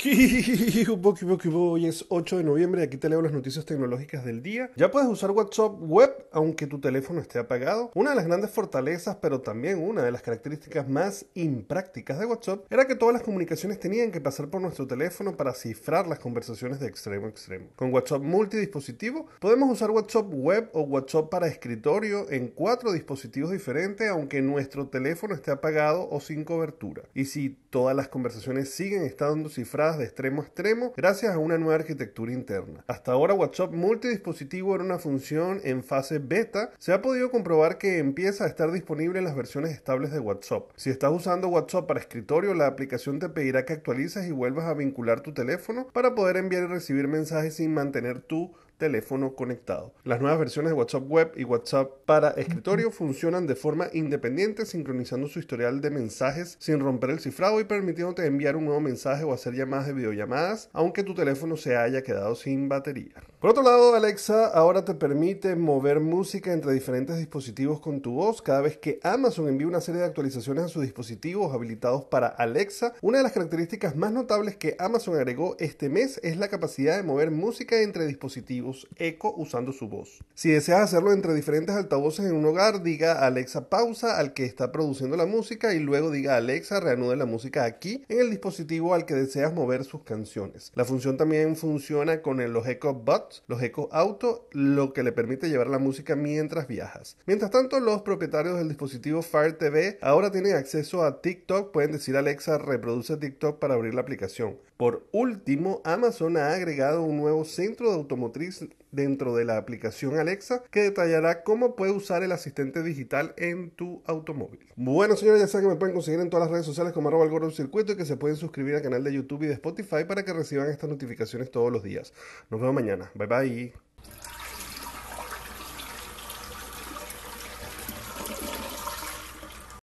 Hoy es 8 de noviembre y aquí te leo las noticias tecnológicas del día. Ya puedes usar WhatsApp web aunque tu teléfono esté apagado. Una de las grandes fortalezas, pero también una de las características más imprácticas de WhatsApp era que todas las comunicaciones tenían que pasar por nuestro teléfono para cifrar las conversaciones de extremo a extremo. Con WhatsApp multidispositivo podemos usar WhatsApp web o WhatsApp para escritorio en cuatro dispositivos diferentes aunque nuestro teléfono esté apagado o sin cobertura. Y si todas las conversaciones siguen estando cifradas de extremo a extremo gracias a una nueva arquitectura interna. Hasta ahora WhatsApp multidispositivo era una función en fase beta. Se ha podido comprobar que empieza a estar disponible en las versiones estables de WhatsApp. Si estás usando WhatsApp para escritorio, la aplicación te pedirá que actualices y vuelvas a vincular tu teléfono para poder enviar y recibir mensajes sin mantener tu teléfono conectado. Las nuevas versiones de WhatsApp Web y WhatsApp para escritorio funcionan de forma independiente, sincronizando su historial de mensajes sin romper el cifrado y permitiéndote enviar un nuevo mensaje o hacer llamadas de videollamadas, aunque tu teléfono se haya quedado sin batería. Por otro lado, Alexa ahora te permite mover música entre diferentes dispositivos con tu voz. Cada vez que Amazon envía una serie de actualizaciones a sus dispositivos habilitados para Alexa, una de las características más notables que Amazon agregó este mes es la capacidad de mover música entre dispositivos Echo usando su voz. Si deseas hacerlo entre diferentes altavoces en un hogar, diga Alexa pausa al que está produciendo la música y luego diga Alexa reanude la música aquí en el dispositivo al que deseas mover sus canciones. La función también funciona con los Echo Buds, los Echo Auto, lo que le permite llevar la música mientras viajas. Mientras tanto, los propietarios del dispositivo Fire TV ahora tienen acceso a TikTok, pueden decir Alexa reproduce TikTok para abrir la aplicación. Por último, Amazon ha agregado un nuevo centro de automotriz dentro de la aplicación Alexa que detallará cómo puede usar el asistente digital en tu automóvil. Bueno, señores, ya saben que me pueden conseguir en todas las redes sociales como arroba el circuito y que se pueden suscribir al canal de YouTube y de Spotify para que reciban estas notificaciones todos los días. Nos vemos mañana. Bye bye.